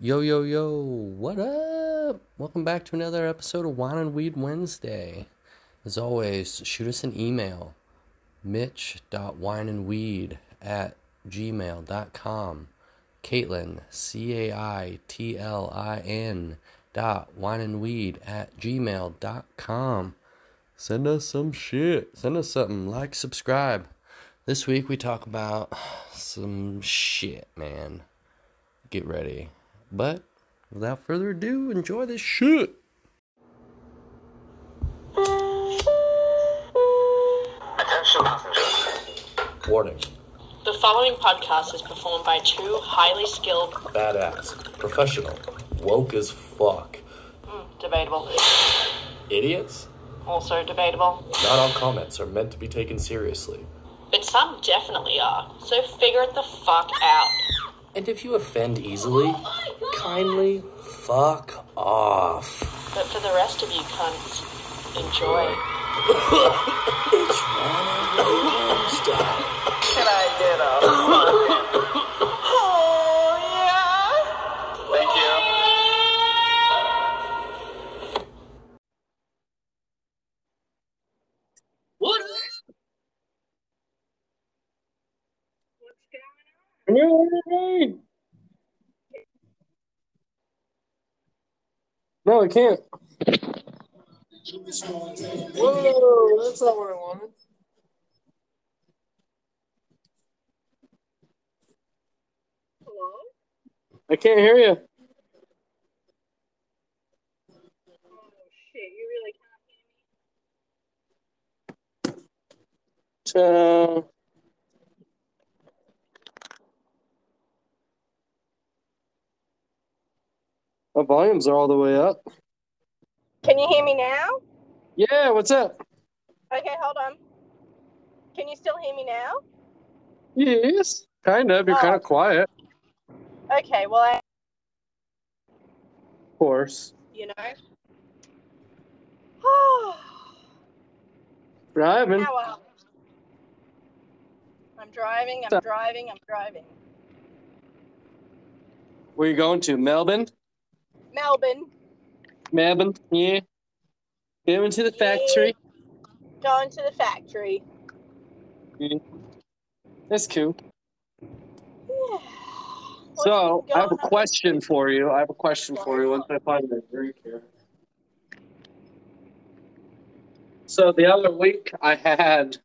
Yo, yo, yo, what up? Welcome back to another episode of Wine and Weed Wednesday. As always, shoot us an email mitch.wineandweed at gmail.com. Caitlin, C A I T L I N dot wineandweed at gmail.com. Send us some shit. Send us something. Like, subscribe. This week we talk about some shit, man. Get ready. But without further ado, enjoy this shit. Attention passengers. Warning. The following podcast is performed by two highly skilled, Badass. Professional. Woke as fuck. mm, debatable, Idiots? also debatable, Not all comments are meant to be taken seriously. but some definitely are. So figure it the fuck out. And if you offend easily, oh kindly fuck off. But for the rest of you cunts, enjoy. It's one of Wednesday. Can I get a No, I can't. Whoa, that's not what I wanted. Hello? I can't hear you. Oh shit, you really can't Uh, my volumes are all the way up. Can you hear me now? Yeah, what's up? Okay, hold on. Can you still hear me now? Yes, kind of. You're Oh. kind of quiet, Okay, well, I, of course. you know. Oh, Driving. how are um, I'm driving, I'm driving, I'm driving. Where you going to? Melbourne? Melbourne, Melbourne, yeah. Going to the factory. going to the factory. That's cool. Yeah. So, I have a question for you. I have a question for you once I find my drink here. So, the other week I had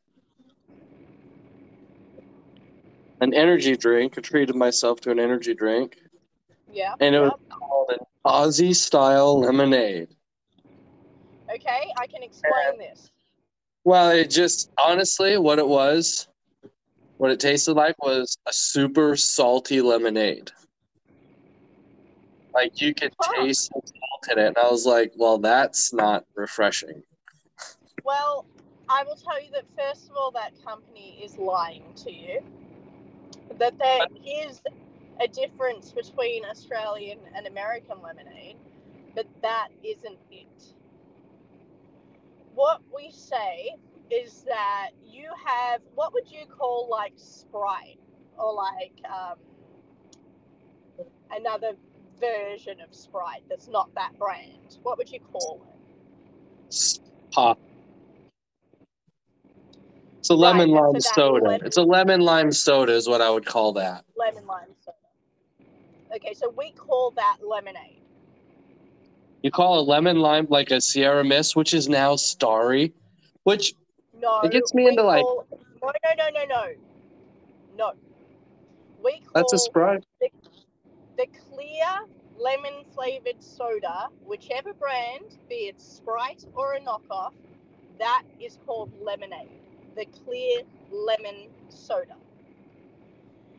an energy drink. I treated myself to an energy drink, Yeah. and it was yep. called an Aussie style lemonade. Okay, I can explain this. Well, it just honestly, what it was, what it tasted like was a super salty lemonade. Like you could Huh. taste the salt in it, and I was like, "Well, that's not refreshing." Well, I will tell you that first of all, that company is lying to you. That there is a difference between Australian and American lemonade, but that isn't it. What we say is that you have what would you call like Sprite or like um, another version of Sprite that's not that brand? What would you call it? Pop. It's a lemon and lime so soda. lemon- It's a lemon lime soda, is what I would call that. lemon lime soda. Okay, so we call that lemonade. You call a lemon lime like a Sierra Mist, which is now Starry, which No, It gets me into, like- call- no, no, no, no, no, no. We call that's a Sprite. the, the clear lemon flavored soda, whichever brand, be it Sprite or a knockoff, that is called lemonade. The clear lemon soda.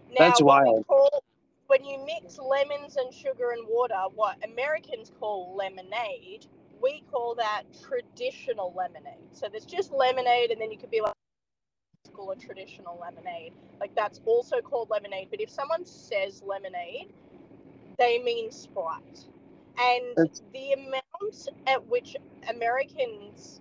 Now, That's what we wild. call- when you mix lemons and sugar and water, what Americans call lemonade, we call that traditional lemonade. So there's just lemonade, and then you could be like, call a traditional lemonade. Like that's also called lemonade. But if someone says lemonade, they mean Sprite. And That's- the amount at which Americans,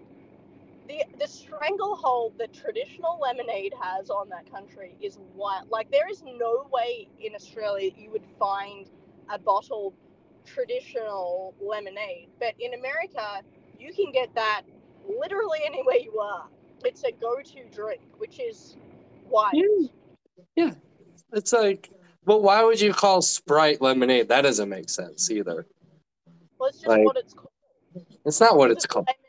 the the stranglehold that traditional lemonade has on that country is wild. Like there is no way in Australia you would find a bottled traditional lemonade. But in America, you can get that literally anywhere you are. It's a go-to drink, which is wild. Yeah. It's like, but why would you call Sprite lemonade? That doesn't make sense either. Well, it's just Like- what it's called. It's not what it's called. lemon.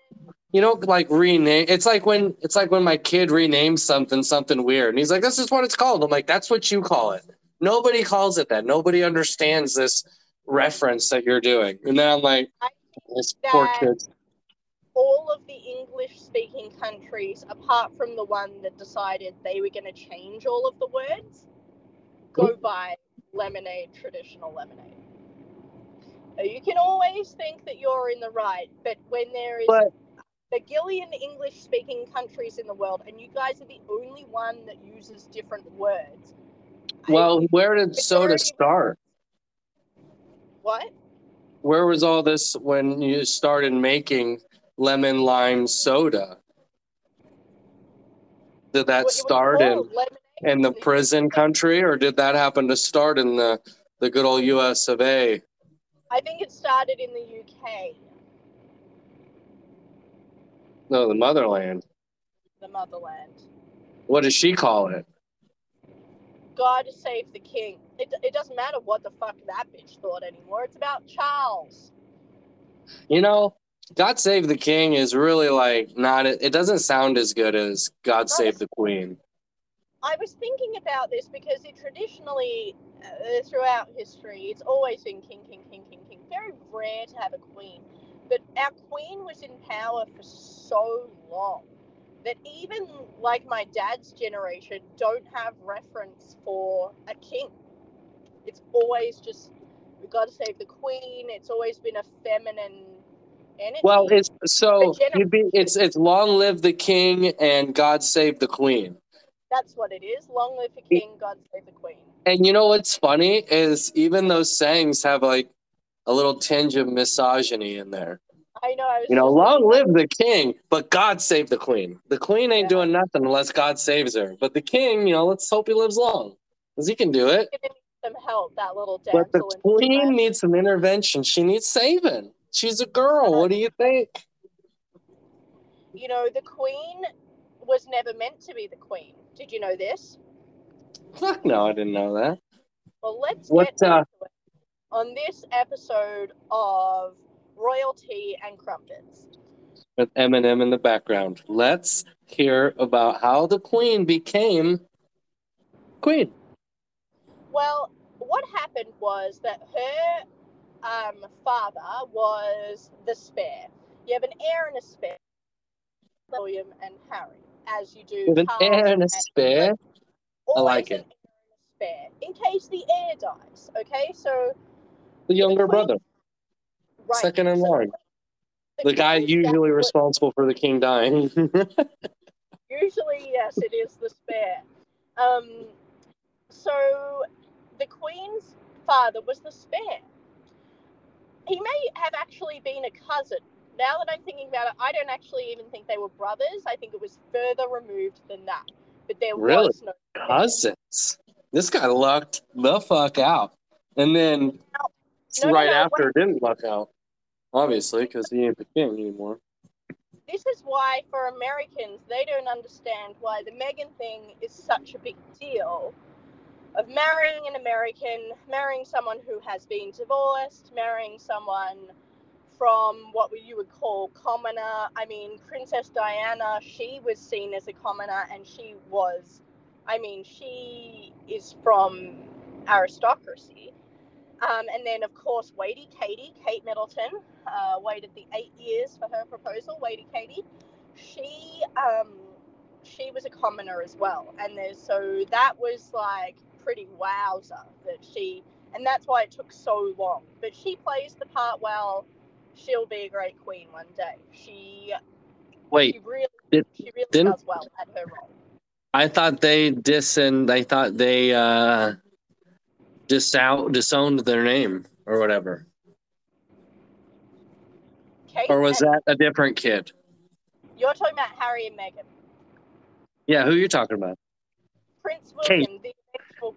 You don't like rename. It's like when it's like when my kid renames something something weird, and he's like, "This is what it's called." I'm like, "That's what you call it." Nobody calls it that. Nobody understands this reference that you're doing. And then I'm like, "This poor kids." all of the English speaking countries, apart from the one that decided they were going to change all of the words, go by lemonade, traditional lemonade. You can always think that you're in the right, but when there is But- a gillion English speaking countries in the world, and you guys are the only one that uses different words. I- Well, where did soda start? what? Where was all this when you started making lemon lime soda? Did that Well, start in, in the prison country, or did that happen to start in the, the good old US of A? I think it started in the UK, No, the motherland. the motherland. What does she call it? God save the king. It, it doesn't matter what the fuck that bitch thought anymore. It's about Charles. You know, God Save the King is really like not, it doesn't sound as good as God Save the Queen. I was thinking about this because it traditionally, uh, throughout history, it's always been king, king, king, king, king. Very rare to have a queen. But our queen was in power for so long that even like my dad's generation don't have reference for a king. It's always just, we've got to save the queen. It's always been a feminine energy. Well, it's so you'd be, it's it's long live the king and God save the queen. That's what it is. Long live the king, God save the queen. And you know what's funny is even those sayings have like a little tinge of misogyny in there. I know. I was You know, long live the king, but God save the queen. The queen ain't Yeah. doing nothing unless God saves her. But the king, you know, let's hope he lives long because he can do it. some help, that little But the queen needs some intervention. She needs saving. She's a girl. What do you think? You know, the queen was never meant to be the queen. Did you know this? Fuck no, I didn't know that. Well, let's What, get uh, on this episode of Royalty and Crumpets. With Eminem in the background. Let's hear about how the queen became queen. Well, what happened was that her um, father was the spare. You have an heir and a spare, William and Harry, as you do. With an heir and a and spare. I like it. and spare in case the heir dies. Okay, so The younger brother, right, second in so line. The guy usually responsible for the king dying. Usually, yes, it is the spare. Um, so the queen's father was the spare. He may have actually been a cousin. Now that I'm thinking about it, I don't actually even think they were brothers. I think it was further removed than that. But there Really? was no Cousins. This guy lucked the fuck out. And then no, right no, after didn't luck out. Obviously, because he ain't the king anymore. this is why for Americans they don't understand why the Meghan thing is such a big deal of marrying an American, marrying someone who has been divorced, marrying someone from what you would call commoner. I mean, Princess Diana, she was seen as a commoner and she was I mean, she is from aristocracy. Um, and then, of course, Waity Katie, Kate Middleton, uh, waited the eight years for her proposal. Waity Katie, she um, she was a commoner as well, and there's so that was like pretty wowzer that she, and that's why it took so long. But she plays the part well. She'll be a great queen one day. She Wait, she really did- she really does well at her role. I thought they disowned. I thought they uh, disowned disowned their name or whatever. Kate, Or was that a different kid? you're talking about Harry and Meghan? Yeah, who are you talking about? Prince Kate. William, the eventual.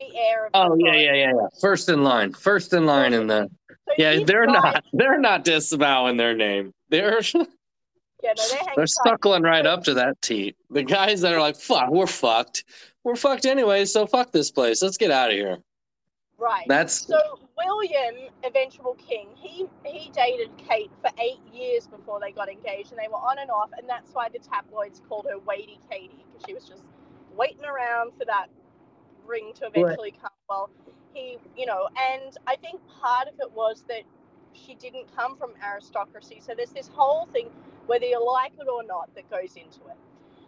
The heir of. Oh the yeah, yeah, yeah, yeah. First in line. First in line in the So Yeah, they're not they're not disavowing their name. They're Yeah, no, they're they're suckling right up to that teat. The guys that are like, fuck, we're fucked. We're fucked anyway, so fuck this place. Let's get out of here. Right. That's So William, eventual king, he he dated Kate for eight years before they got engaged, and they were on and off, and that's why the tabloids called her Waity Katie because she was just waiting around for that ring to eventually come. Well, he, you know, and I think part of it was that she didn't come from aristocracy, so there's this whole thing, whether you like it or not, that goes into it.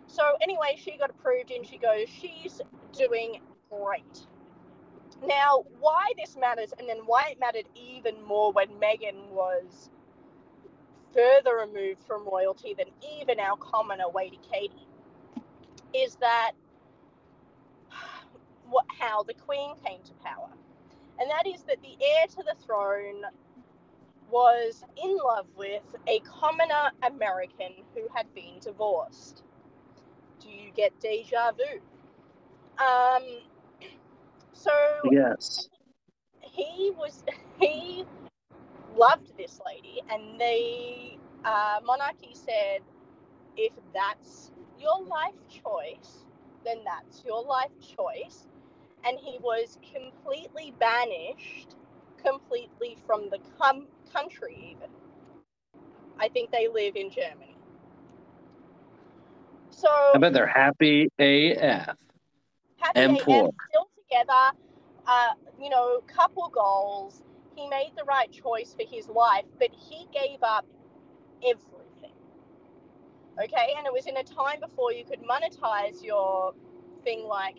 So anyway, she got approved, and she goes, she's doing great. Now, why this matters, and then why it mattered even more when Meghan was further removed from royalty than even our commoner Lady Katie, is that what how the Queen came to power, and that is that the heir to the throne was in love with a commoner American who had been divorced. Do you get deja vu? Um, yes. he was he loved this lady and the uh, monarchy said if that's your life choice then that's your life choice and he was completely banished completely from the com- country even i think they live in germany so I bet they're happy AF. happy and AF, poor. still together, uh, you know, couple goals. He made the right choice for his life, but he gave up everything. Okay, and it was in a time before you could monetize your thing like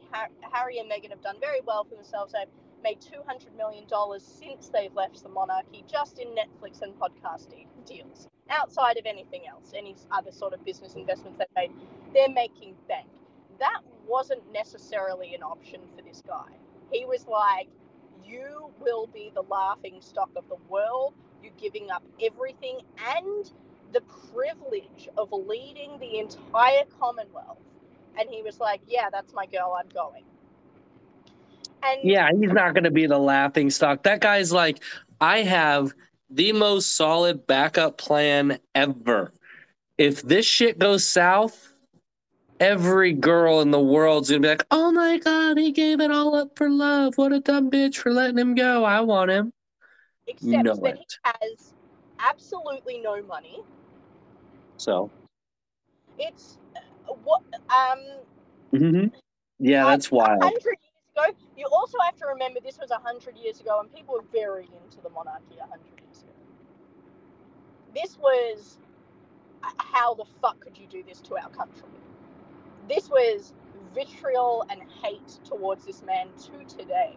Harry and Meghan have done very well for themselves. They've made $200 million since they've left the monarchy just in Netflix and podcasting deals. Outside of anything else, any other sort of business investments they've made, they're making bank. That wasn't necessarily an option for this guy. He was like, You will be the laughing stock of the world. You're giving up everything and the privilege of leading the entire Commonwealth. And he was like, Yeah, that's my girl. I'm going. And Yeah, he's not going to be the laughing stock. That guy's like, I have the most solid backup plan ever. If this shit goes south, every girl in the world's going to be like, oh my God, he gave it all up for love. What a dumb bitch for letting him go. I want him. except know that it. he has absolutely no money. So, It's uh, what um mhm. yeah, that's wild. hundred years ago. You also have to remember this was hundred years ago, and people were very into the monarchy hundred years ago. This was uh, how the fuck could you do this to our country? This was vitriol and hate towards this man to today.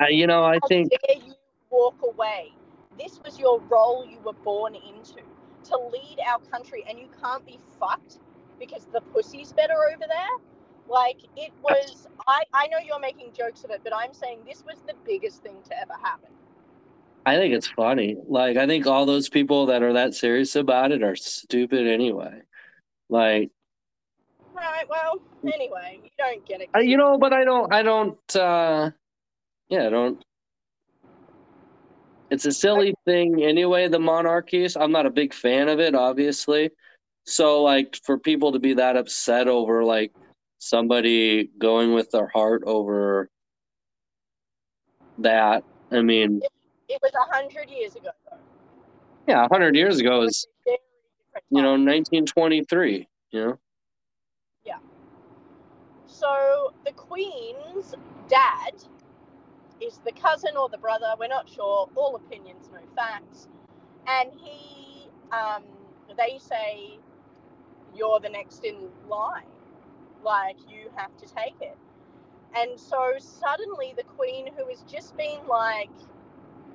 Uh, you know, I How think dare you walk away? This was your role you were born into to lead our country, and you can't be fucked because the pussy's better over there. Like it was. I I know you're making jokes of it, but I'm saying this was the biggest thing to ever happen. I think it's funny. Like, I think all those people that are that serious about it are stupid anyway. Like, Right. Well, anyway, you don't get it. I, you know, but I don't, I don't, uh, yeah, I don't. It's a silly thing anyway, the monarchies. I'm not a big fan of it, obviously. So, like, for people to be that upset over, like, somebody going with their heart over that, I mean, It was a hundred years ago, though. yeah, 100 years ago It is, was a very different you know, 1923, you know? So the Queen's dad is the cousin or the brother, we're not sure. All opinions, no facts. And he, um, they say, you're the next in line. Like, you have to take it. And so suddenly the Queen, who has just been like,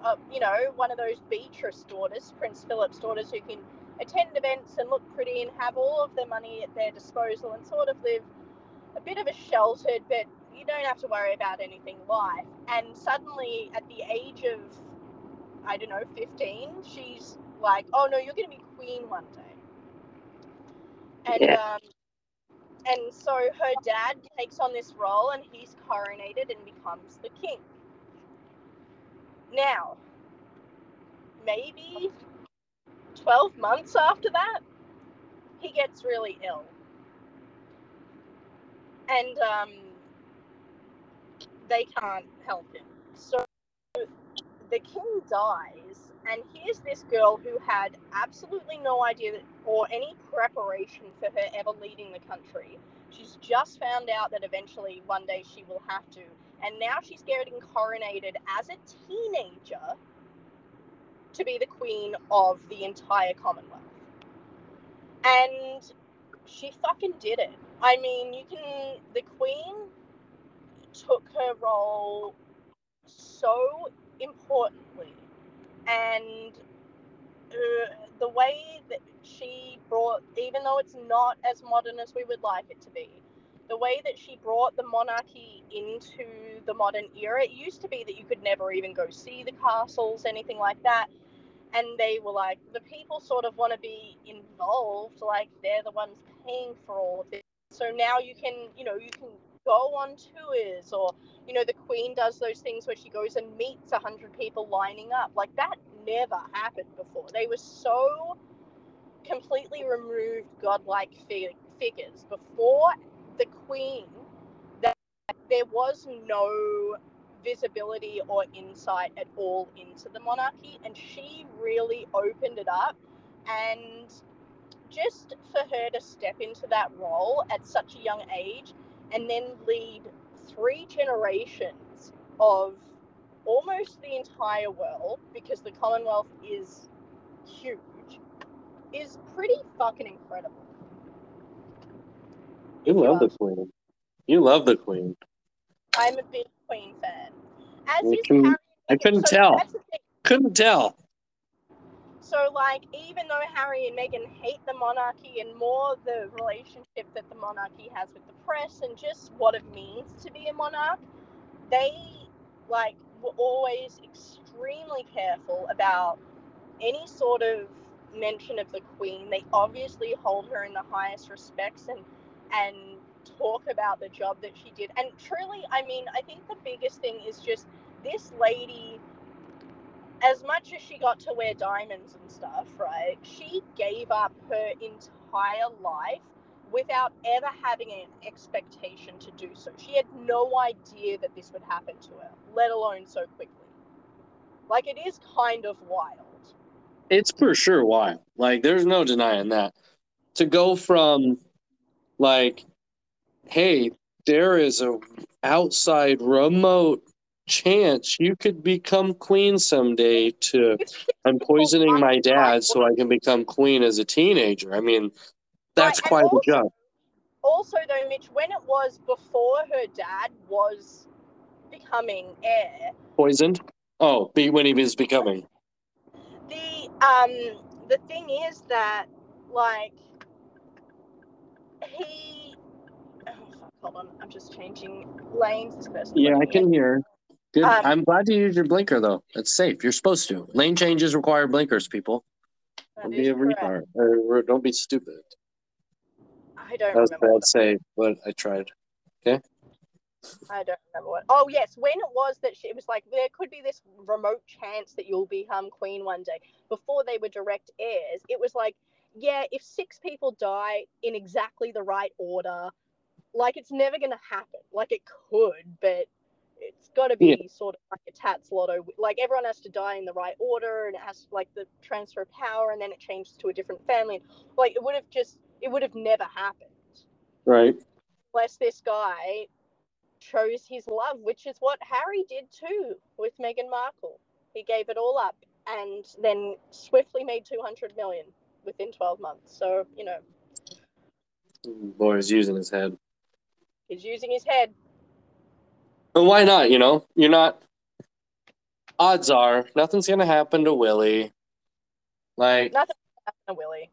uh, you know, one of those Beatrice daughters, Prince Philip's daughters, who can attend events and look pretty and have all of their money at their disposal and sort of live a bit of a sheltered, but you don't have to worry about anything life. And suddenly, at the age of, I don't know, 15, she's like, oh no, you're going to be queen one day. And Yeah. um, and so her dad takes on this role and he's coronated and becomes the king. Now, maybe 12 months after that, he gets really ill. And um, they can't help him. So the king dies, and here's this girl who had absolutely no idea or any preparation for her ever leading the country. She's just found out that eventually one day she will have to, and now she's getting coronated as a teenager to be the queen of the entire Commonwealth. And she fucking did it. I mean, you can, the queen took her role so importantly and uh, the way that she brought even though it's not as modern as we would like it to be the way that she brought the monarchy into the modern era it used to be that you could never even go see the castles anything like that and they were like the people sort of want to be involved like they're the ones paying for all of this so now you can you know you can go on tours or you know the queen does those things where she goes and meets 100 people lining up. Like that never happened before. They were so completely removed godlike fi- figures before the queen that there was no visibility or insight at all into the monarchy. And she really opened it up and just for her to step into that role at such a young age and then lead three generations of almost the entire world because the Commonwealth is huge is pretty fucking incredible. You love the queen. You love the queen. I'm a big Queen fan. As is can-. I couldn't So tell. That's the thing. Couldn't tell. So, like, even though Harry and Meghan hate the monarchy and more the relationship that the monarchy has with the press and just what it means to be a monarch, they, like, were always extremely careful about any sort of mention of the Queen. They obviously hold her in the highest respects and, and talk about the job that she did. And truly, I mean, I think the biggest thing is just this lady as much as she got to wear diamonds and stuff, right? She gave up her entire life without ever having an expectation to do so. She had no idea that this would happen to her, let alone so quickly. Like it is kind of wild. It's for sure wild. Like, there's no denying that. To go from, like, hey, there is a outside remote chance you could become queen someday to I'm poisoning my dad so I can become queen as a teenager. I mean, that's Right, quite a also- jump. Also, though, Mitch, when it was before her dad was becoming heir, Poisoned? Oh, be when he was becoming. the um the thing is that like he oh fuck hold on i'm just changing lanes this person Yeah, I can hear. Good. Um, I'm glad you use your blinker though. It's safe. You're supposed to. Lane changes require blinkers, people. Don't be a retard. Or, or don't be stupid. i don't That was remember bad save, but I tried. Okay. I don't remember what oh yes when it was that she, it was like there could be this remote chance that you'll become queen one day before they were direct heirs it was like yeah if six people die in exactly the right order like it's never going to happen like it could but it's got to be sort of like a Tatts Lotto like everyone has to die in the right order and it has like the transfer of power and then it changes to a different family like it would have just it would have never happened Right. unless this guy chose his love, which is what Harry did too with Meghan Markle. He gave it all up and then swiftly made 200 million within 12 months. So, you know, Boy is using his head. he's using his head. And why not? You know, you're not. Odds are nothing's gonna happen to Willie. Like, nothing's gonna happen to Willie.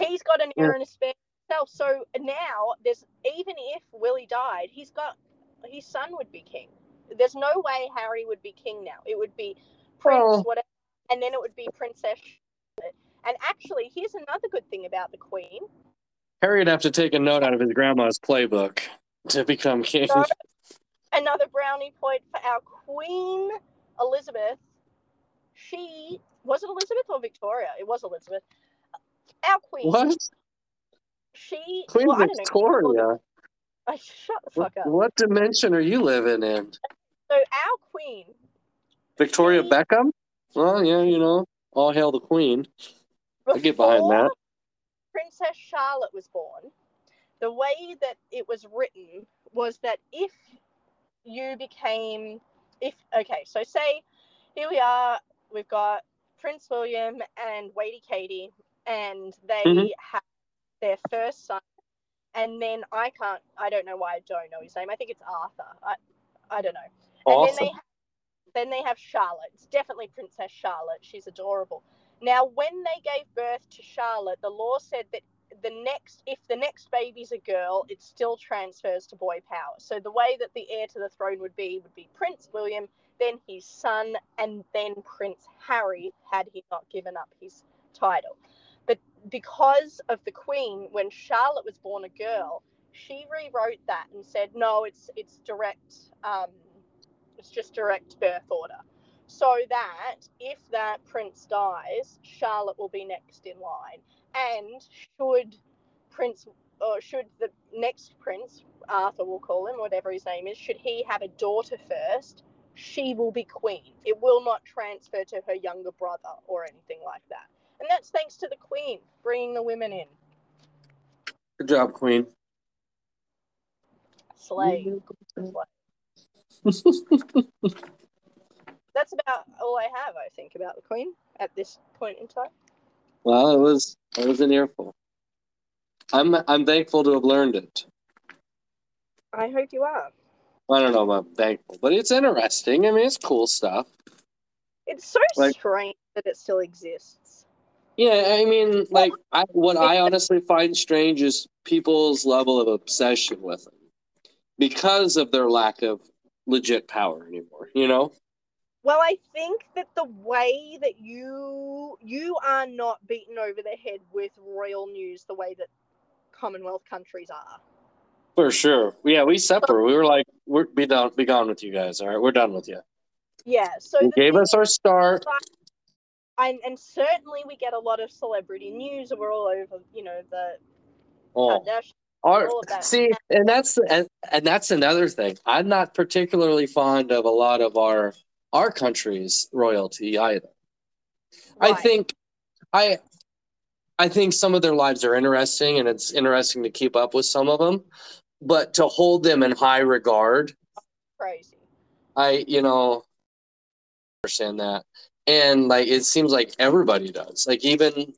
He's got an heir and a spare himself. So now there's even if Willie died, he's got his son would be king. There's no way Harry would be king now. It would be Prince, whatever, and then it would be Princess. And actually, here's another good thing about the Queen. Harry would have to take a note out of his grandma's playbook to become king. So, another brownie point for our Queen Elizabeth. She was it Elizabeth or Victoria? It was Elizabeth. Our Queen. What? She. Queen well, I. Victoria? Oh, shut the fuck What, up. what dimension are you living in? So our Queen. Victoria She- Beckham? Well, yeah, you know, all hail the Queen. I get behind that. Princess Charlotte was born, the way that it was written was that if you became, if okay, so say here we are, we've got Prince William and Waity Katie, and they Mhm. have their first son, and then I can't, I don't know why I don't know his name. I think it's Arthur. I, I don't know. And then they have, then they have Charlotte. It's definitely Princess Charlotte. She's adorable. Now, when they gave birth to Charlotte, the law said that the next, if the next baby's a girl, it still transfers to boy power. So the way that the heir to the throne would be would be Prince William, then his son, and then Prince Harry, had he not given up his title. But because of the Queen, when Charlotte was born a girl, she rewrote that and said, no, it's it's direct, um, it's just direct birth order so that if that prince dies, Charlotte will be next in line. And should Prince or should the next prince, Arthur we'll call him, whatever his name is, should he have a daughter first, she will be queen. It will not transfer to her younger brother or anything like that. And that's thanks to the queen bringing the women in. Good job, Queen. Slay. That's about all I have, I think, about the queen at this point in time. Well, it was it was an earful. I'm I'm thankful to have learned it. I hope you are. I don't know about thankful, but it's interesting. I mean, it's cool stuff. It's so Like- strange that it still exists. Yeah, I mean, like, I, what I honestly find strange is people's level of obsession with it because of their lack of legit power anymore. You know? Well, I think that the way that you you are not beaten over the head with royal news the way that Commonwealth countries are. For sure. Yeah, we separate. We were like, we're be done, be gone with you guys. All right, we're done with you. Yeah. So You gave us our start. and, and certainly we get a lot of celebrity news. We're all over, you know, the Oh, Kardashians. our, all of that. see, and that's and, and that's another thing. I'm not particularly fond of a lot of our our country's royalty either. I think I I think some of their lives are interesting and it's interesting to keep up with some of them, but to hold them in high regard, crazy. I you know understand that. And like it seems like everybody does. Like even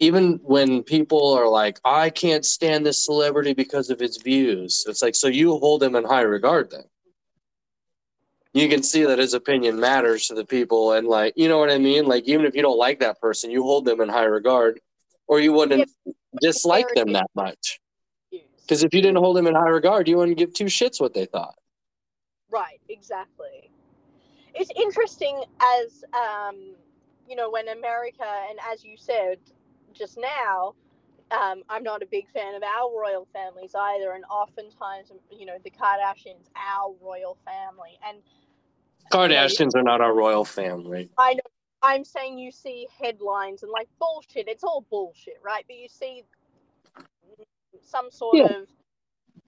even when people are like, I can't stand this celebrity because of his views. It's like so you hold him in high regard then. You can see that his opinion matters to the people and like you know what I mean? Like even if you don't like that person, you hold them in high regard. Or you wouldn't dislike them that much. Because if you didn't hold them in high regard, you wouldn't give two shits what they thought. Right, exactly. It's interesting as um, you know, when America and as you said just now, um, I'm not a big fan of our royal families either, and oftentimes, you know, the Kardashians, our royal family, and Kardashians are not our royal family. I know I'm saying you see headlines and like bullshit. It's all bullshit, right? But you see some sort Yeah. of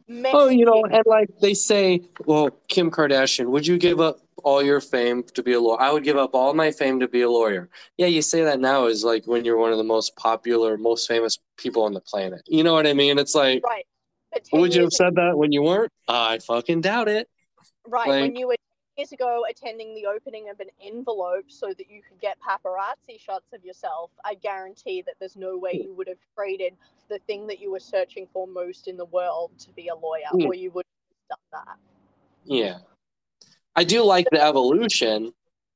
Oh, you know, and like they say, well, Kim Kardashian, would you give up all your fame to be a lawyer? I would give up all my fame to be a lawyer. Yeah, you say that now is like when you're one of the most popular, most famous people on the planet. You know what I mean? It's like, right. Would you have years said that when you weren't? I fucking doubt it. Right, Like- when you were years ago attending the opening of an envelope so that you could get paparazzi shots of yourself, I guarantee that there's no way you would have traded the thing that you were searching for most in the world to be a lawyer, Hmm. or you would have done that. Yeah. I do like the evolution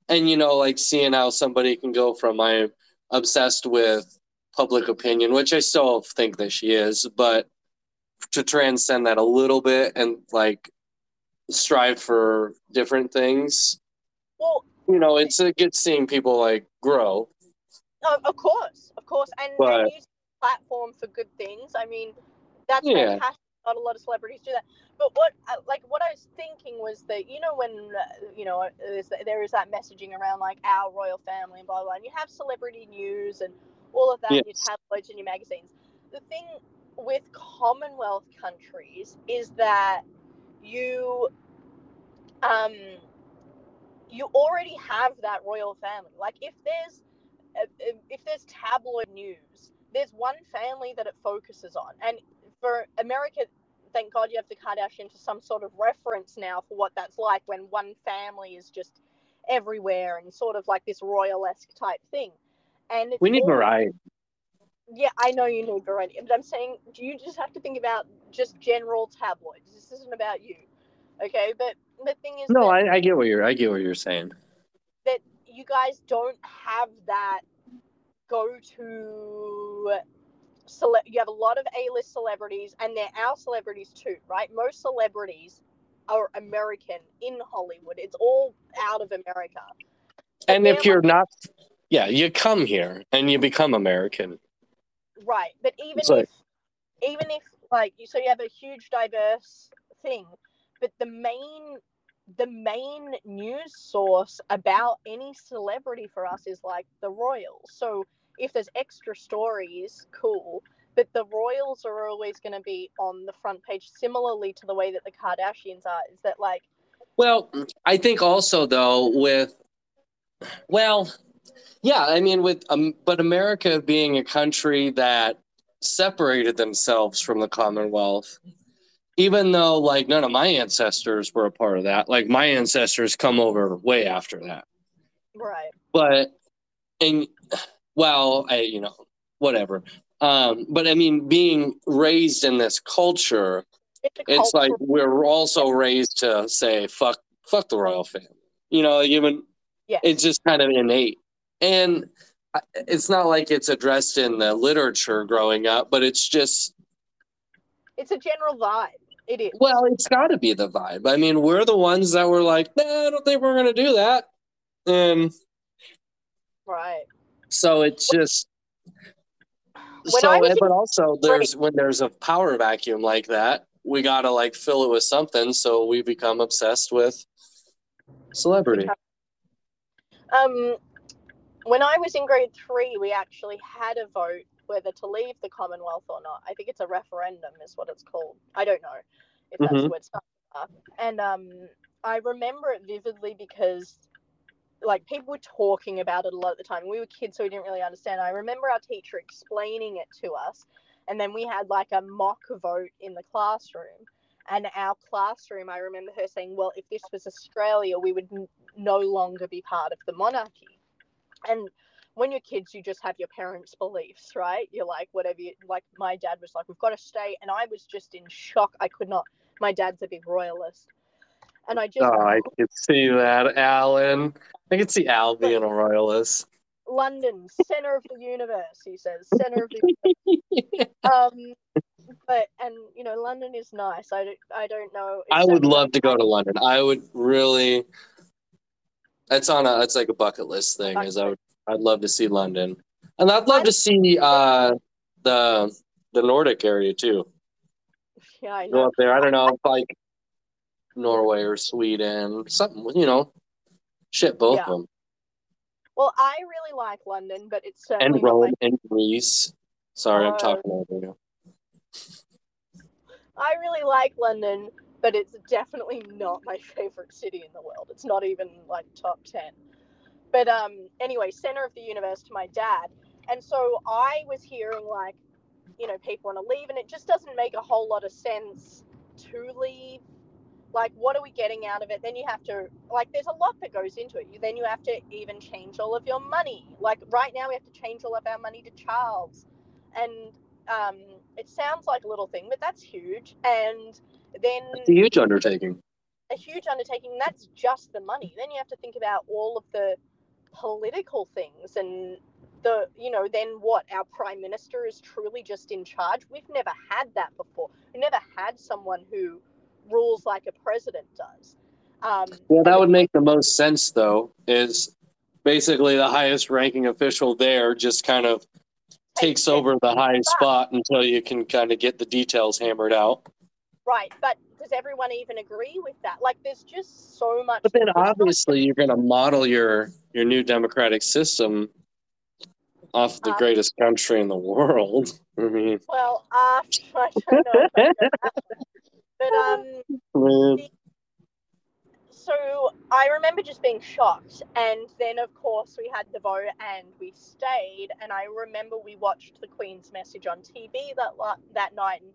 and you know like seeing how somebody can go from I'm obsessed with public opinion, which I still think that she is, but to transcend that a little bit and like strive for different things. Well, You know, it's a good seeing people like grow. of, of course, of course, and, But- and you platform for good things. I mean, that's Yeah. fantastic. Not a lot of celebrities do that. But what, uh, like, what I was thinking was that you know when uh, you know there's, that messaging around like our royal family and blah blah, blah and you have celebrity news and all of that in your tabloids and your magazines. The thing with Commonwealth countries is that you um you already have that royal family. Like if there's if there's tabloid news, there's one family that it focuses on. And for America, thank God you have the Kardashians to some sort of reference now for what that's like when one family is just everywhere and sort of like this royal esque type thing. And it's We need all- variety. Yeah, I know you need variety, but I'm saying, do you just have to think about just general tabloids? This isn't about you, okay? But the thing is, No, I, I get what you're I get what you're saying. that you guys don't have that go-to. Cele- you have a lot of A-list celebrities, and they're our celebrities too, right? Most celebrities are American in Hollywood. It's all out of America. But And if you're like- not yeah, you come here and you become American. Right, but even It's like- if, even if like you, so you have a huge diverse thing, but the main, the main news source about any celebrity for us is like the royals. So if there's extra stories, cool. But the royals are always going to be on the front page, similarly to the way that the Kardashians are. Is that like Well, I think also though with well, yeah, I mean with um, but America being a country that separated themselves from the Commonwealth, even though like none of my ancestors were a part of that, like my ancestors come over way after that. right? But and well, I you know whatever. Um, but I mean, being raised in this culture, It's, it's like we're also raised to say fuck fuck the royal family you know even yes. it's just kind of innate and it's not like it's addressed in the literature growing up but it's just it's a general vibe. It is. well it's got to be the vibe i mean we're the ones that were like nah, i don't think we're going to do that and right. so it's just When so was but also there's when there's a power vacuum like that we got to like fill it with something so we become obsessed with celebrity Um, when I was in grade three, we actually had a vote whether to leave the Commonwealth or not. I think it's a referendum, is what it's called. I don't know if that's Mhm. what it's up. And um, I remember it vividly because, like, people were talking about it a lot at the time. We were kids, so we didn't really understand. I remember our teacher explaining it to us, and then we had like a mock vote in the classroom. And our classroom, I remember her saying, "Well, if this was Australia, we would n- no longer be part of the monarchy." And when you're kids, you just have your parents' beliefs, right? You're like, whatever. You, like my dad was like, "We've got to stay," and I was just in shock. I could not. My dad's a big royalist, and I just Oh, I could see that, Alan. I could see Al being a royalist. London, center of the universe. He says, center of the. um, but and you know, London is nice. I don't. I don't know. I would love to go to London. I would really. It's on a. It's like a bucket list thing. Is I would. I'd love to see London, and I'd love to see uh the the Nordic area too. Yeah, I know. Go up there. I don't know, like Norway or Sweden, something. You know, shit, both Yeah. of them, Well, I really like London, but it's and Rome and Greece. Sorry, I'm Oh. talking over you. I really like London, but it's definitely not my favorite city in the world. It's not even like top 10. But um anyway, center of the universe to my dad. And so I was hearing like, you know, people want to leave and it just doesn't make a whole lot of sense to leave. Like what are we getting out of it? Then you have to like there's a lot that goes into it. You then you have to even change all of your money. Like right now we have to change all of our money to Charles. And um, it sounds like a little thing, but that's huge. And then It's a huge undertaking. a huge undertaking. That's just the money. Then you have to think about all of the political things and the, you know, then what? Our prime minister is truly just in charge. We've never had that before. We've never had someone who rules like a president does. Um, Well, that would make the most sense, though, is basically the highest ranking official there just kind of takes over the high spot until you can kind of get the details hammered out. Right, but does everyone even agree with that? Like, there's just so much. But then obviously you're going to model your your new democratic system off the Uh, greatest country in the world. I mean, Well, uh, I don't know. but um, man, so I remember just being shocked, and then of course we had the vote and we stayed, and I remember we watched the Queen's message on TV that that night, and,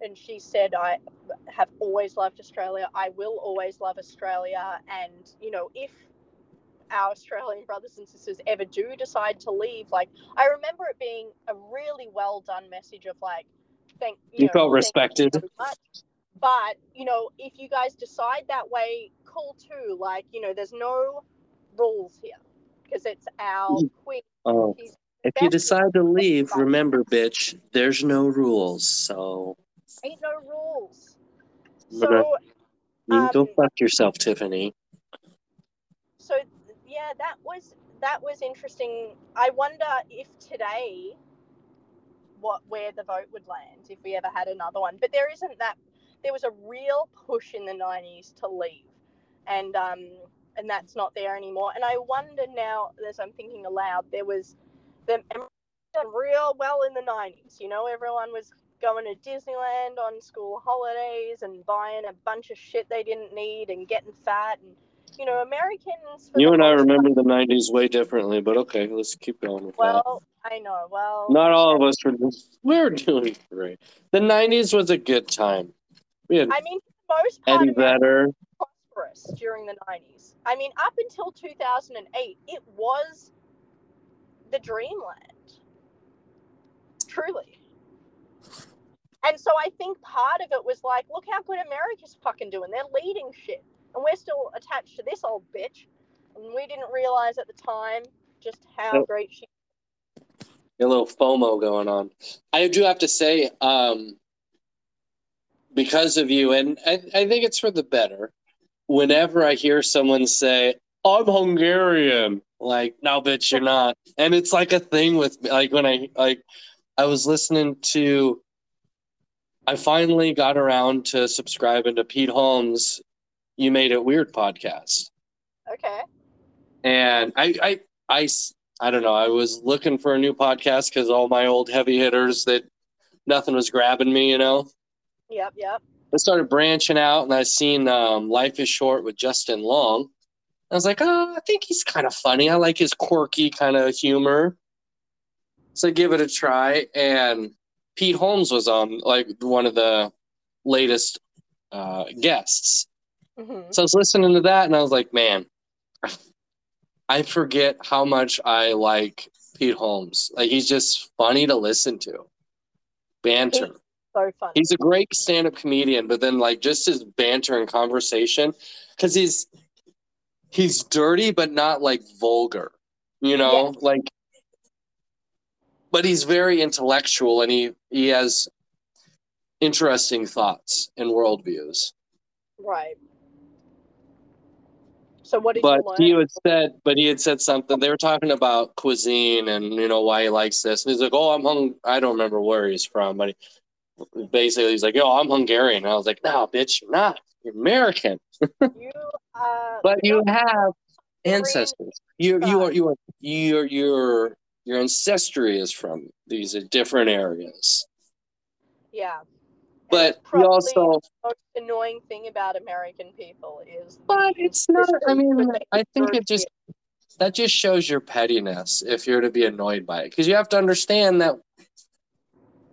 and she said, "I have always loved Australia. I will always love Australia, and you know if." Our Australian brothers and sisters ever do decide to leave, like I remember it being a really well done message of like, thank You know, felt respected. so much. But you know, if you guys decide that way, cool too. Like you know, there's no rules here because it's our mm-hmm. queen. oh, She's if you decide to leave, remember, bitch, there's no rules. So ain't no rules. So you can go Um, fuck yourself, Tiffany. so yeah, that was that was interesting. I wonder if today what where the vote would land if we ever had another one. But there isn't that there was a real push in the nineties to leave. And um and that's not there anymore. And I wonder now, as I'm thinking aloud, there was the real well in the nineties. You know, everyone was going to Disneyland on school holidays and buying a bunch of shit they didn't need and getting fat and you know, Americans You and I part- remember the '90s way differently, but okay, let's keep going with that. well, I know. Well, Not all of us were. We were doing great. The '90s was a good time. We had I mean, most part, Eddie Vedder. prosperous during the 90s. I mean, up until 2008, it was the dreamland. Truly. And so I think part of it was like, look how good America's fucking doing. They're leading shit. And we're still attached to this old bitch. And we didn't realize at the time just how Nope. great she a little FOMO going on. I do have to say, um, because of you, and I, I think it's for the better. Whenever I hear someone say, "I'm Hungarian," like, no, bitch, you're not, and it's like a thing with me. Like when I like, I was listening to. I finally got around to subscribing to Pete Holmes' "You Made It Weird" podcast Okay. and I, I, I, I don't know. I was looking for a new podcast because all my old heavy hitters that nothing was grabbing me. You know, Yep, yep. I started branching out, and I seen um, Life is Short with Justin Long. I was like, oh, I think he's kind of funny. I like his quirky kind of humor. So I give it a try, and Pete Holmes was on like one of the latest uh, guests. hmm So I was listening to that and I was like, man, I forget how much I like Pete Holmes. Like he's just funny to listen to. Banter. So fun. He's a great stand-up comedian, but then like just his banter and conversation cuz he's he's dirty but not like vulgar. You know, Yes. like but he's very intellectual and he he has interesting thoughts and worldviews. Right. So what did but he had said, but he had said something. They were talking about cuisine and you know why he likes this, and he's like, "Oh, I'm hung. I don't remember where he's from, but he, basically he's like, "Yo, I'm Hungarian." And I was like, "No, bitch, you're not. You're American, you uh but you have ancestors. You you are you are your your your ancestry is from these are different areas, Yeah. but probably also." the most annoying thing about American people is But it's not. I mean, I think it just that just shows your pettiness if you're to be annoyed by it, because you have to understand that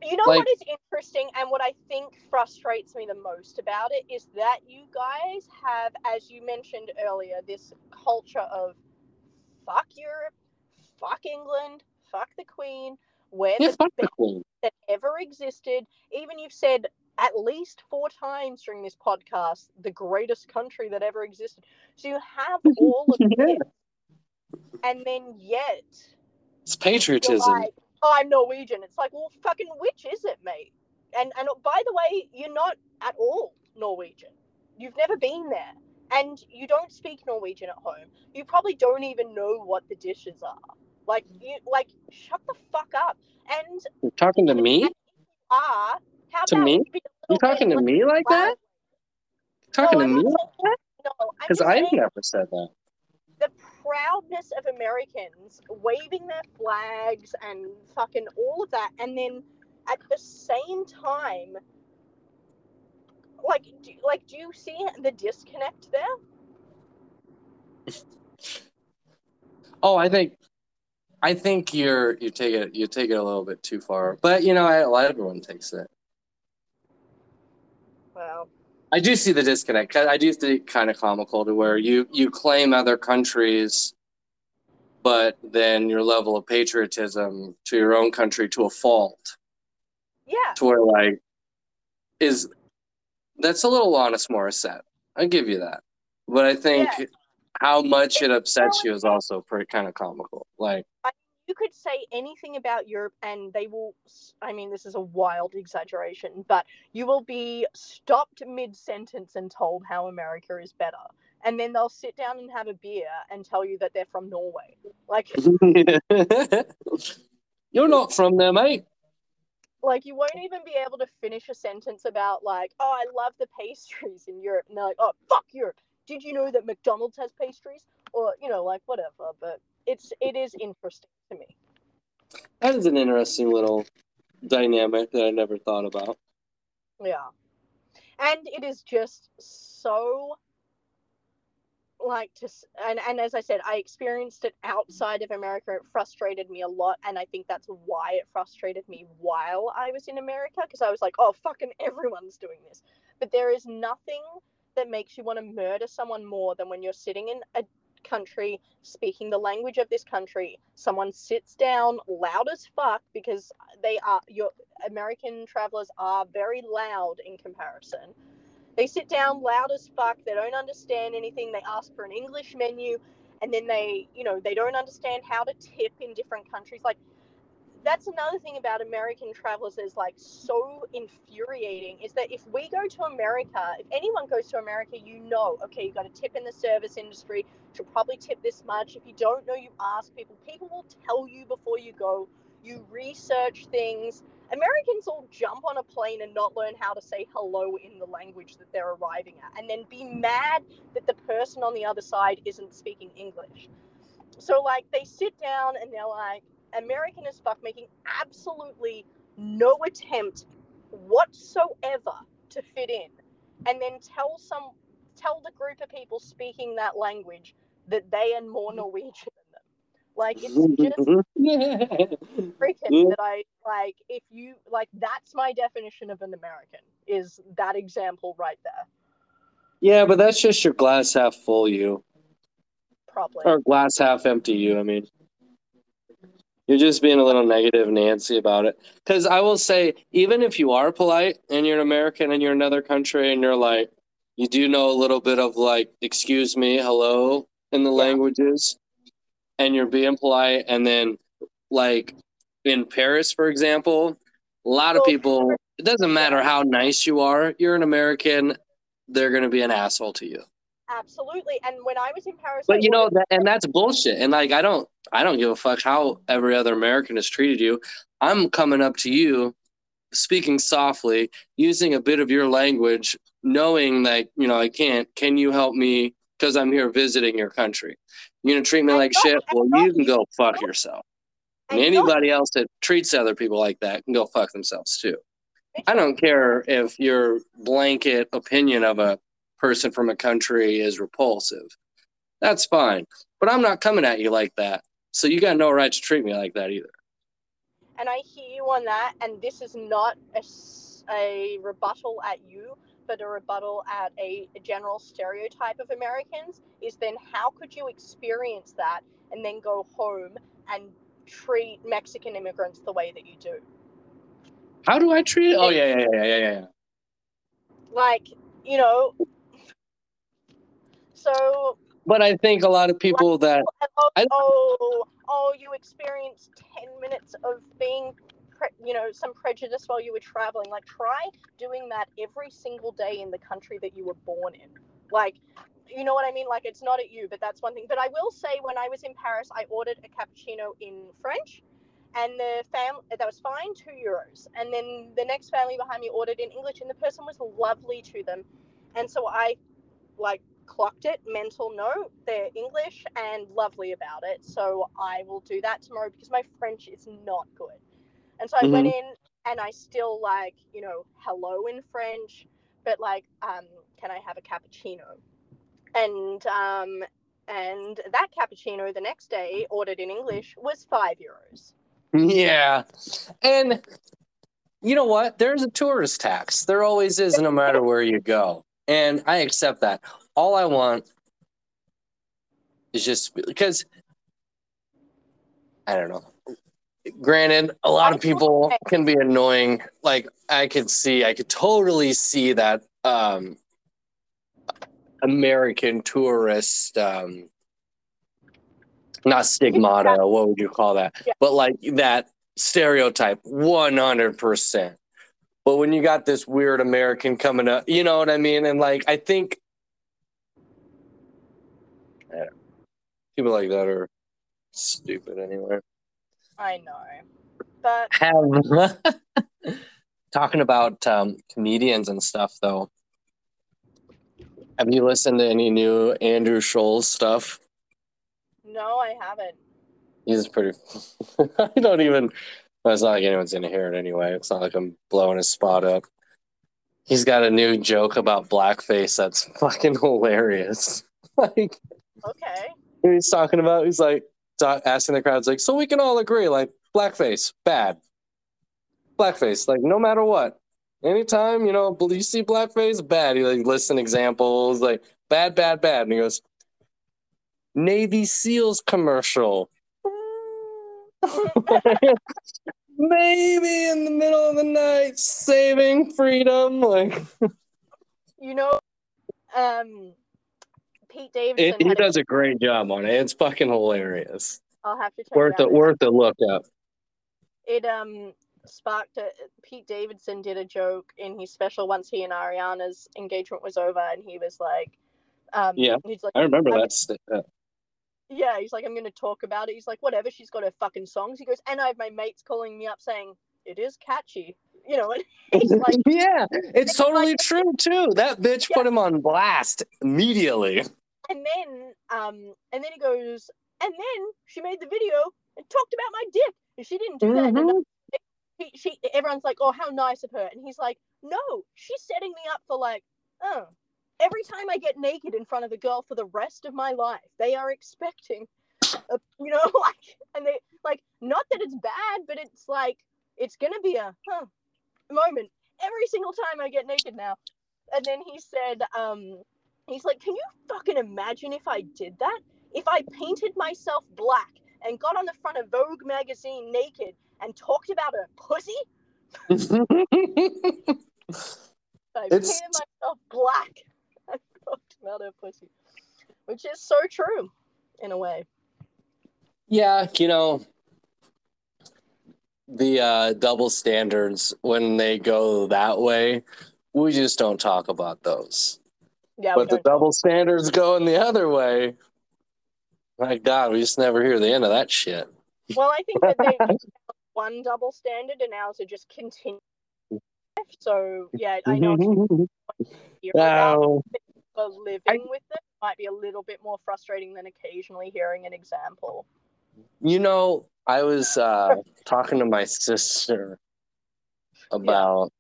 You know like- what is interesting and what I think frustrates me the most about it is that you guys have, as you mentioned earlier, this culture of fuck Europe, fuck England, fuck the Queen, we're yeah, the fuck the best queen. that ever existed. Even you've said at least four times during this podcast, the greatest country that ever existed. So you have all of this, and then yet It's patriotism. like, oh, I'm Norwegian. It's like, well, fucking which is it, mate? And and by the way, you're not at all Norwegian. You've never been there, and you don't speak Norwegian at home. You probably don't even know what the dishes are. Like you, like shut the fuck up. And You're talking to me? ah, To me? we be a You talking to me like that? Talking to me like that? No, Because I never said that. the proudness of Americans waving their flags and fucking all of that, and then at the same time, like, do, like, do you see the disconnect there? Oh, I think, I think you're you take it you take it a little bit too far. But you know, I, well, everyone takes it. Well, I do see the disconnect. I do think kind of comical to where you you claim other countries, but then your level of patriotism to your own country to a fault, yeah, to where like is that's a little Alanis Morissette. I give you that, but I think Yeah. How much it upsets you is also pretty kind of comical. Like you could say anything about Europe, and they will. I mean, this is a wild exaggeration, but you will be stopped mid sentence and told how America is better. And then they'll sit down and have a beer and tell you that they're from Norway. Like, you're not from there, mate. like you won't even be able to finish a sentence about like, oh, I love the pastries in Europe, and they're like, oh, fuck Europe. Did you know that McDonald's has pastries? Or you know, like whatever. But it's it is interesting to me. That is an interesting little dynamic that I never thought about. Yeah. And it is just so like to and and as I said, I experienced it outside of America. It frustrated me a lot, and I think that's why it frustrated me while I was in America because I was like, oh fucking everyone's doing this. But there is nothing that makes you want to murder someone more than when you're sitting in a country speaking the language of this country. Someone sits down loud as fuck because they are your american travelers are very loud in comparison. They sit down loud as fuck they don't understand anything they ask for an english menu and then they you know they don't understand how to tip in different countries. Like that's another thing about American travelers is like so infuriating is that if we go to America, if anyone goes to America, you know, okay, you got to tip in the service industry, should probably tip this much. If you don't know, you ask people. People will tell you before you go. You research things. Americans all jump on a plane and not learn how to say hello in the language that they're arriving at, and then be mad that the person on the other side isn't speaking English. So, like, they sit down and they're like, American as fuck, making absolutely no attempt whatsoever to fit in, and then tell some tell the group of people speaking that language that they are more mm-hmm. Norwegian than them. Like it's just mm-hmm. freaking mm-hmm. that I like. If you like, that's my definition of an American. Is that example right there? yeah, but that's just your glass half full you, Probably. or glass half empty you. I mean, you're just being a little negative, Nancy, about it. Because I will say, even if you are polite and you're an American and you're in another country and you're like, you do know a little bit of like, excuse me, hello in the Yeah. languages, and you're being polite, and then like in Paris, for example, a lot of oh. people. It doesn't matter how nice you are. You're an American. They're gonna be an asshole to you. Absolutely. And when I was in Paris, I But you know that, and that's bullshit. And like, I don't, I don't give a fuck how every other American has treated you. I'm coming up to you, speaking softly, using a bit of your language, knowing that you know I can't. Can you help me? Because I'm here visiting your country. You're gonna treat me And like shit. Well, you can go fuck yourself. And and anybody else that treats other people like that can go fuck themselves too. I don't care if your blanket opinion of a person from a country is repulsive. That's fine. But I'm not coming at you like that. So you got no right to treat me like that either. and I hear you on that. And this is not a rebuttal at you, but a rebuttal at a, a general stereotype of Americans. Is then how could you experience that and then go home and treat Mexican immigrants the way that you do? How do I treat it? Oh yeah, yeah, yeah, yeah, yeah. Like, you know. So But I think a lot of people that oh, I- oh, oh, oh, you experienced 10 minutes of being, pre- you know, some prejudice while you were traveling. Like, try doing that every single day in the country that you were born in. Like, you know what I mean? Like, it's not at you, but that's one thing. But I will say, when I was in Paris, I ordered a cappuccino in French. and the family that was fine two euros and then the next family behind me ordered in english and the person was lovely to them and so i like clocked it mental note they're english and lovely about it so i will do that tomorrow because my french is not good and so i went in and i still like you know hello in french but like um can i have a cappuccino and um and that cappuccino the next day ordered in english was five euros Yeah. And you know what? There's a tourist tax. There always is, no matter where you go. And I accept that. All I want is just because I don't know. Granted, a lot of people can be annoying. Like I could see, I could totally see that um American tourist um not stigmata, what would you call that? Yeah. But like that stereotype 100%. But when you got this weird American coming up, you know what I mean? And like, I think I don't know. People like that are stupid anyway. i know but Have talking about um, comedians and stuff though. Have you listened to any new Andrew Schulz's stuff? no i haven't He's pretty. I don't even. well, It's not like anyone's gonna hear it anyway. It's not like I'm blowing his spot up. He's got a new joke about blackface that's fucking hilarious. like okay he's talking about, he's like asking the crowds, like, so we can all agree, like blackface bad, blackface, like no matter what, anytime you know you see blackface bad. He like lists listing examples, like bad, bad, bad, and he goes, Navy SEALs commercial. Maybe in the middle of the night, saving freedom. Like you know um pete davidson it, he had a- does a great job on it. It's fucking hilarious. i'll have to check Worth it out worth a look up. it um sparked a pete davidson did a joke in his special once he and ariana's engagement was over and he was like um Yeah, he's like I remember I'm- that. st- uh, yeah he's like i'm gonna talk about it he's like whatever she's got her fucking songs he goes and i have my mates calling me up saying it is catchy you know and he's like yeah, it's totally like- true too. That bitch put him on blast immediately. And then um and then he goes and then she made the video and talked about my dick. And she didn't do that. And Mhm. he, she everyone's like oh how nice of her. And he's like no she's setting me up for like oh every time i get naked in front of a girl for the rest of my life they are expecting a, you know like and they like not that it's bad but it's like it's gonna be a huh, moment every single time i get naked now. And then he said um he's like can you fucking imagine if i did that if i painted myself black and got on the front of vogue magazine naked and talked about a pussy I It's- painted myself black. I talked about a pussy, which is so true, in a way. yeah, you know, the uh, double standards when they go that way, we just don't talk about those. Yeah, but the double standards going the other way. My God, we just never hear the end of that shit. well, I think that they have one double standard and ours are just continue. So yeah, I know Oh, but living with it might be a little bit more frustrating than occasionally hearing an example. you know, I was uh, talking to my sister about.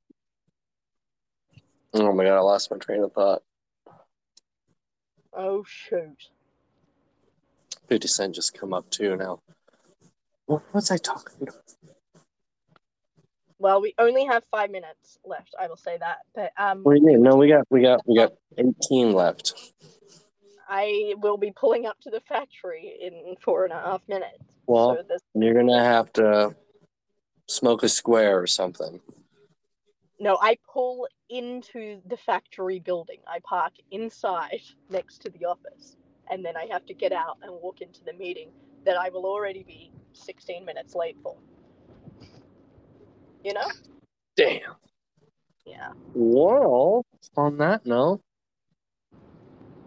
Oh my God, I lost my train of thought. Oh shoot! 50 Cent just come up too now. What was I talking about? Well, we only have five minutes left. I will say that, but um, What do you mean? No, we got we got we got 18 left. I will be pulling up to the factory in four and a half minutes. Well, so this, you're gonna have to smoke a square or something. No, I pull into the factory building. I park inside next to the office, and then I have to get out and walk into the meeting that I will already be 16 minutes late for. You know? Damn. Yeah. Well, on that note,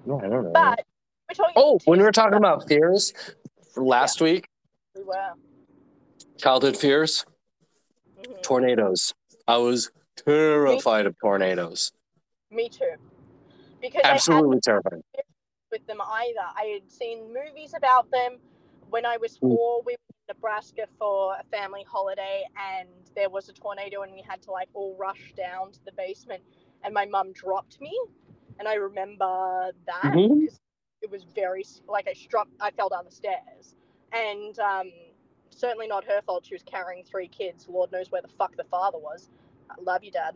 no, I don't know. But we're talking. oh, when we were talking about fears for last week, we were. Childhood fears, Mhm. tornadoes. I was terrified of tornadoes. Me too. Because I Absolutely terrified. with them either. I had seen movies about them when I was Mm. four. We were in Nebraska for a family holiday, and there was a tornado, and we had to like all rush down to the basement. And my mum dropped me, and I remember that Mhm. because it was very like I struck. I fell down the stairs, and um, certainly not her fault. She was carrying three kids. Lord knows where the fuck the father was. I love you, Dad.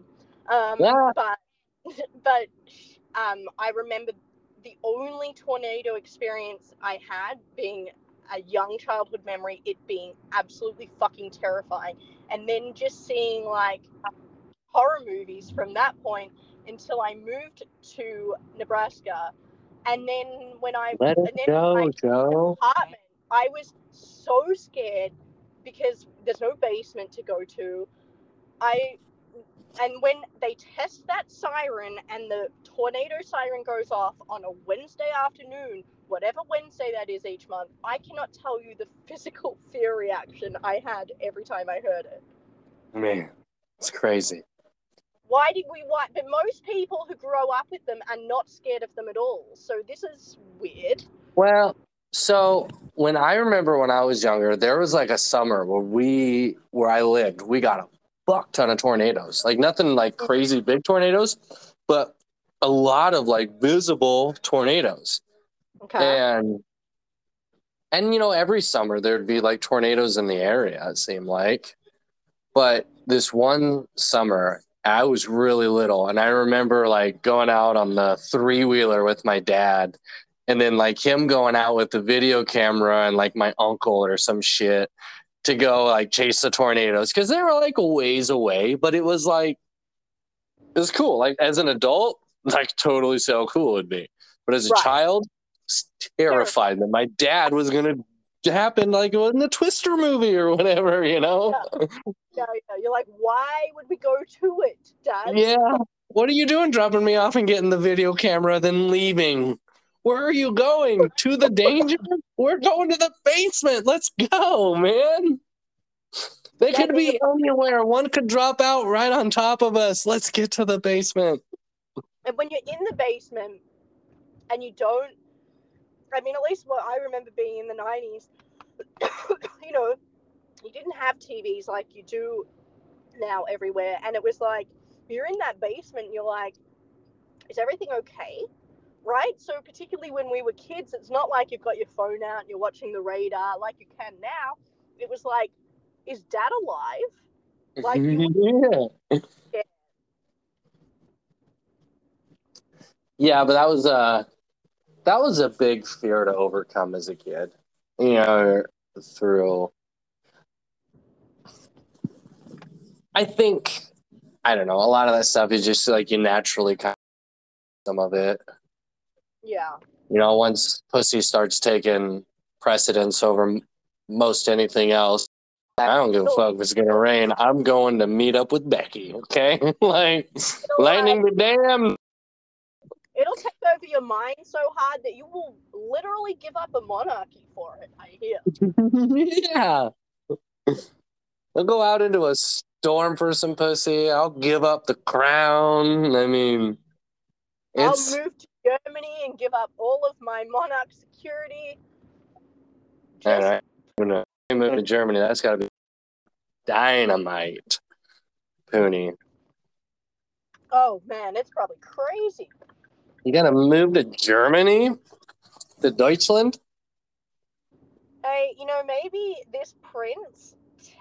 Um, Yeah. But but um, I remember the only tornado experience I had being a young childhood memory, it being absolutely fucking terrifying, and then just seeing like horror movies from that point until I moved to Nebraska, and then when I Let and it then go, I Joe. apartment, I was so scared because there's no basement to go to. I and when they test that siren and the tornado siren goes off on a Wednesday afternoon, whatever Wednesday that is each month, I cannot tell you the physical fear reaction I had every time I heard it. Man, it's crazy. Why did we why but most people who grow up with them are not scared of them at all. So this is weird. Well, so when I remember when I was younger, there was like a summer where we, where I lived, we got a fuck ton of tornadoes. Like nothing like crazy big tornadoes, but a lot of like visible tornadoes. Okay. And and you know, every summer there'd be like tornadoes in the area, it seemed like. But this one summer, I was really little, and I remember like going out on the three wheeler with my dad, and then like him going out with the video camera and like my uncle or some shit to go like chase the tornadoes because they were like a ways away, but it was like it was cool. Like as an adult, like totally so cool it'd be. But as a Right. child, terrified that my dad was gonna happen like it was in a Twister movie or whatever, you know? Yeah, yeah. You're like, why would we go to it, Dad? Yeah. What are you doing dropping me off and getting the video camera, then leaving? Where are you going? To the danger? We're going to the basement. Let's go, man. They could be anywhere. One could drop out right on top of us. Let's get to the basement. And when you're in the basement and you don't, I mean, at least what I remember being in the 90s, you know, you didn't have TVs like you do now everywhere. And it was like, you're in that basement, you're like, is everything okay? Right? So, particularly when we were kids, it's not like you've got your phone out and you're watching the radar like you can now. It was like, is dad alive? Like yeah. Yeah. Yeah, but that was a that was a big fear to overcome as a kid. You know, through I think I don't know, a lot of that stuff is just like you naturally kind of some of it. Yeah. You know, once pussy starts taking precedence over most anything else, I don't give a fuck if it's gonna rain. I'm going to meet up with Becky. Okay, like It'll, lightning the dam. it'll take over your mind so hard that you will literally give up a monarchy for it, I hear. yeah. I'll go out into a storm for some pussy. I'll give up the crown. I mean, it's I'll move to Germany and give up all of my monarch security. all Just, right. I'm gonna move to Germany. That's got to be dynamite, Pooney. oh man, it's probably crazy. You gotta move to Germany, to Deutschland. Hey, you know, maybe this prince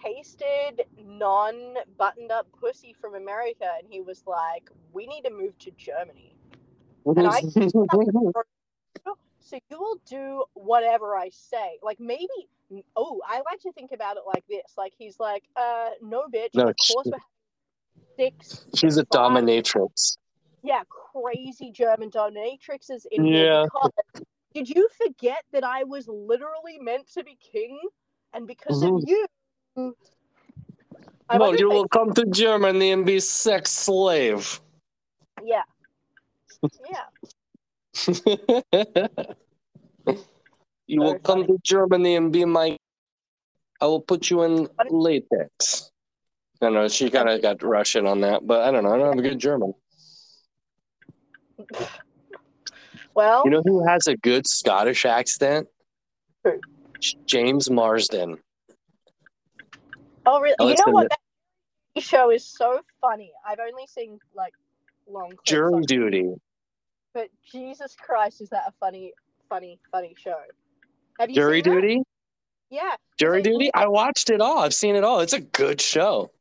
tasted non buttoned up pussy from America and he was like, we need to move to Germany. And I- So you will do whatever I say. Like maybe, oh, I like to think about it like this. Like he's like, uh, no, bitch. No, of course we're six. She's a five- dominatrix. Yeah, crazy German dominatrixes in Yeah. here. Did you forget that I was literally meant to be king, and because Mhm. of you, I No, wonder you will come to Germany and be sex slave. yeah, yeah. you will come funny. to Germany and be my I will put you in latex. I don't know. She kind of got Russian on that, but I don't know. I don't have a good German. Well, You know who has a good Scottish accent? Who? James Marsden. oh really? I You know what? That show is so funny. I've only seen like long Jury duty. But Jesus Christ, is that a funny, funny, funny show? Have you Jury seen that? duty. Yeah. Jury duty. I watched it all. I've seen it all. It's a good show.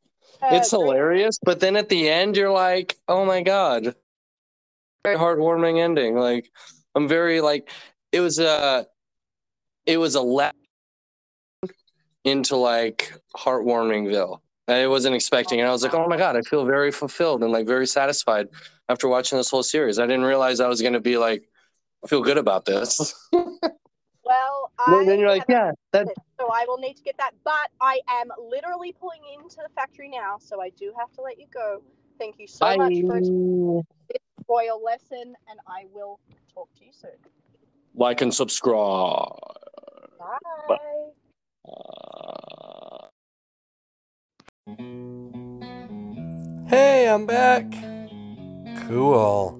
uh, It's hilarious, but then at the end, you're like, oh my god, very heartwarming ending. Like, I'm very like, it was a, it was a left into like heartwarmingville. I wasn't expecting And I was like, oh my god, I feel very fulfilled and like very satisfied after watching this whole series. I didn't realize I was going to be like, feel good about this. Well, I then, you're like, yeah, that so I will need to get that. But I am literally pulling into the factory now, so I do have to let you go. Thank you so bye. much for this royal lesson, and I will talk to you soon. Like and subscribe. Bye. Uh, Hey, I'm back. Cool.